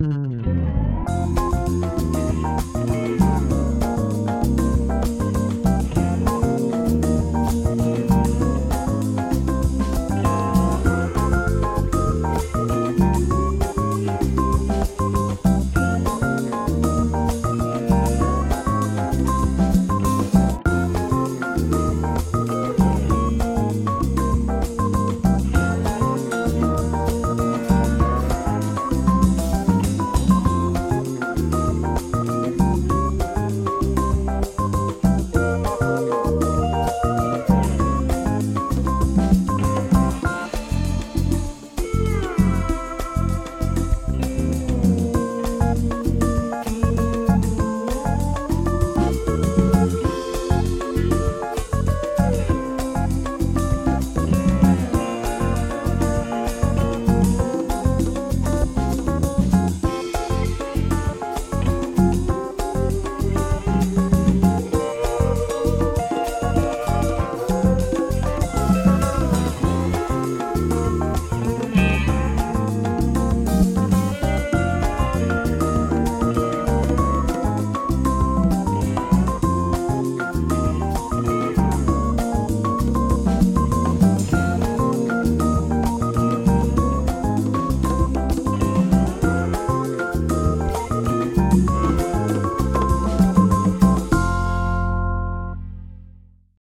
Mm-hmm.